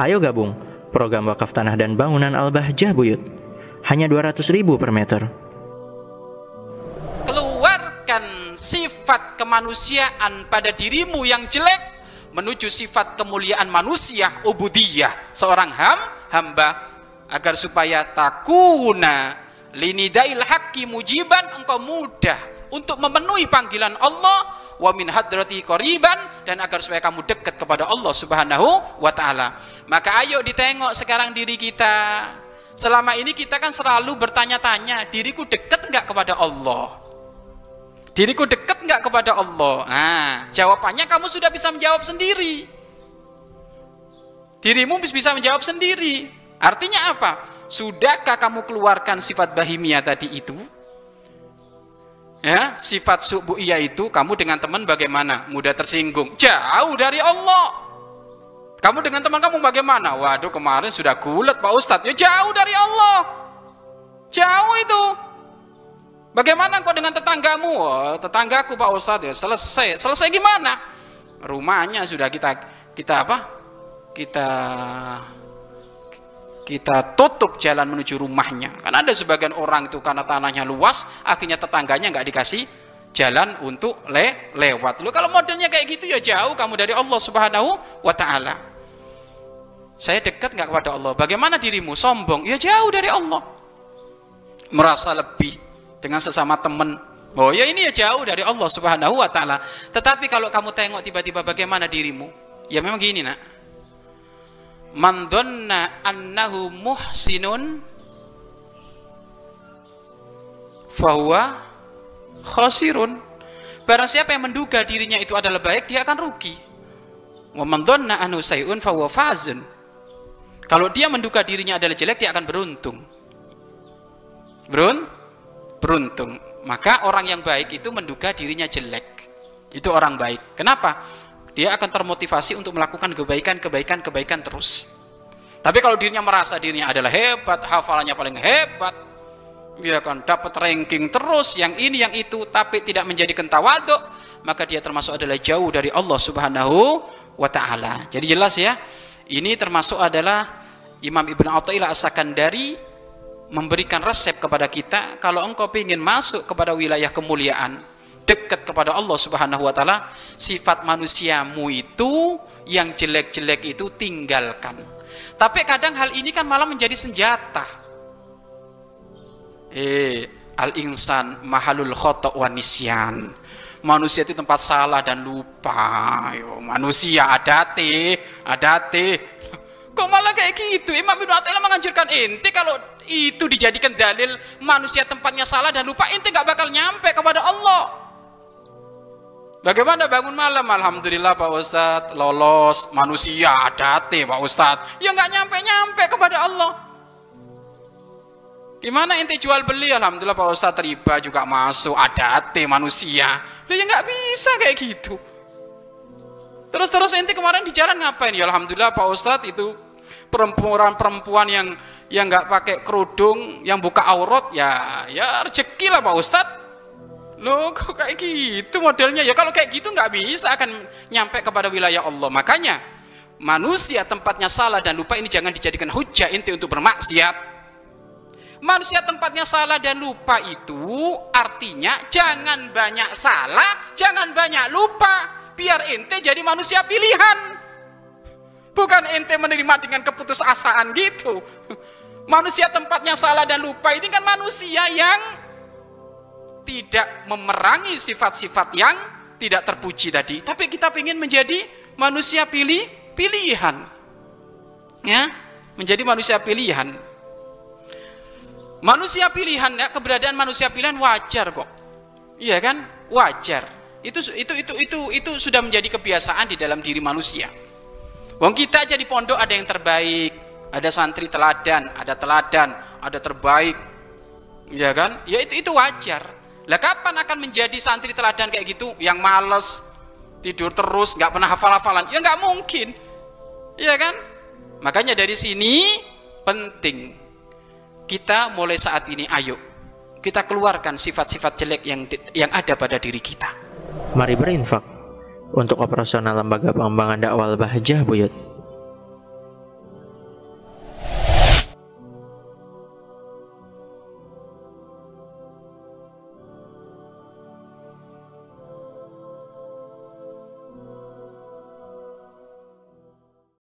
Ayo gabung program wakaf tanah dan bangunan Al-Bahjah Buyut. Hanya 200 ribu per meter. Keluarkan sifat kemanusiaan pada dirimu yang jelek menuju sifat kemuliaan manusia ubudiyah seorang ham hamba agar supaya takuna linidail haqqi mujiban engkau mudah untuk memenuhi panggilan Allah wa min hadrati qoriban dan agar supaya kamu dekat kepada Allah Subhanahu wa taala. Maka ayo ditengok sekarang diri kita. Selama ini kita kan selalu bertanya-tanya, diriku dekat enggak kepada Allah? Diriku dekat enggak kepada Allah? Nah, jawabannya kamu sudah bisa menjawab sendiri. Dirimu bisa menjawab sendiri. Artinya apa? Sudahkah kamu keluarkan sifat bahimia tadi itu? Ya, sifat subu'iyah itu kamu dengan teman bagaimana? Mudah tersinggung. Jauh dari Allah. Kamu dengan teman kamu bagaimana? Waduh, kemarin sudah gulat Pak Ustadz. Ya jauh dari Allah. Jauh itu. Bagaimana kau dengan tetanggamu? Oh, tetanggaku Pak Ustadz ya selesai. Selesai gimana? Rumahnya sudah kita kita apa? Kita kita tutup jalan menuju rumahnya. Kan ada sebagian orang itu karena tanahnya luas, akhirnya tetangganya nggak dikasih jalan untuk le lewat. Lu kalau modelnya kayak gitu ya jauh kamu dari Allah Subhanahu wa taala. Saya dekat nggak kepada Allah? Bagaimana dirimu? Sombong? Ya jauh dari Allah. Merasa lebih dengan sesama teman. Oh ya ini ya jauh dari Allah Subhanahu wa taala. Tetapi kalau kamu tengok tiba-tiba bagaimana dirimu? Ya memang gini, Nak man dhanna annahu muhsinun fahuwa khasirun. Barang siapa yang menduga dirinya itu adalah baik dia akan rugi. Wa man dhanna sayun fahuwa fazun. Kalau dia menduga dirinya adalah jelek dia akan beruntung. Berun beruntung. Maka orang yang baik itu menduga dirinya jelek. Itu orang baik. Kenapa dia akan termotivasi untuk melakukan kebaikan, kebaikan, kebaikan terus. Tapi kalau dirinya merasa dirinya adalah hebat, hafalannya paling hebat, dia akan dapat ranking terus, yang ini, yang itu, tapi tidak menjadikan tawaduk, maka dia termasuk adalah jauh dari Allah Subhanahu wa taala. Jadi jelas ya, ini termasuk adalah Imam Ibn Atta'illah As-Sakandari memberikan resep kepada kita kalau engkau ingin masuk kepada wilayah kemuliaan, dekat kepada Allah Subhanahu wa taala, sifat manusiamu itu yang jelek-jelek itu tinggalkan. Tapi kadang hal ini kan malah menjadi senjata. Eh, al insan mahalul khata' wa nisyan. Manusia itu tempat salah dan lupa. Yo, manusia adate, adate. Kok malah kayak gitu? Imam Ibnu Athaillah menganjurkan ente kalau itu dijadikan dalil manusia tempatnya salah dan lupa ente nggak bakal nyampe kepada Allah. Bagaimana bangun malam? Alhamdulillah Pak Ustadz lolos manusia adate Pak Ustadz. Ya nggak nyampe-nyampe kepada Allah. Gimana ente jual beli? Alhamdulillah Pak Ustadz riba juga masuk adate manusia. Lu ya nggak bisa kayak gitu. Terus-terus ente kemarin di jalan ngapain? Ya Alhamdulillah Pak Ustadz itu perempuan-perempuan yang yang nggak pakai kerudung, yang buka aurat, ya ya rezeki lah Pak Ustadz. Loh kok kayak gitu modelnya? Ya kalau kayak gitu nggak bisa akan nyampe kepada wilayah Allah. Makanya manusia tempatnya salah dan lupa ini jangan dijadikan hujah inti untuk bermaksiat. Manusia tempatnya salah dan lupa itu artinya jangan banyak salah, jangan banyak lupa. Biar ente jadi manusia pilihan. Bukan ente menerima dengan keputusasaan gitu. Manusia tempatnya salah dan lupa ini kan manusia yang tidak memerangi sifat-sifat yang tidak terpuji tadi, tapi kita ingin menjadi manusia pilih pilihan. Ya, menjadi manusia pilihan. Manusia pilihan ya, keberadaan manusia pilihan wajar kok. Iya kan? Wajar. Itu itu itu itu itu sudah menjadi kebiasaan di dalam diri manusia. Wong kita aja di pondok ada yang terbaik, ada santri teladan, ada teladan, ada terbaik. Ya kan? Ya itu itu wajar. Lah kapan akan menjadi santri teladan kayak gitu yang males tidur terus nggak pernah hafal-hafalan? Ya nggak mungkin, ya kan? Makanya dari sini penting kita mulai saat ini ayo kita keluarkan sifat-sifat jelek yang yang ada pada diri kita. Mari berinfak untuk operasional lembaga pengembangan dakwah Bahjah Buyut.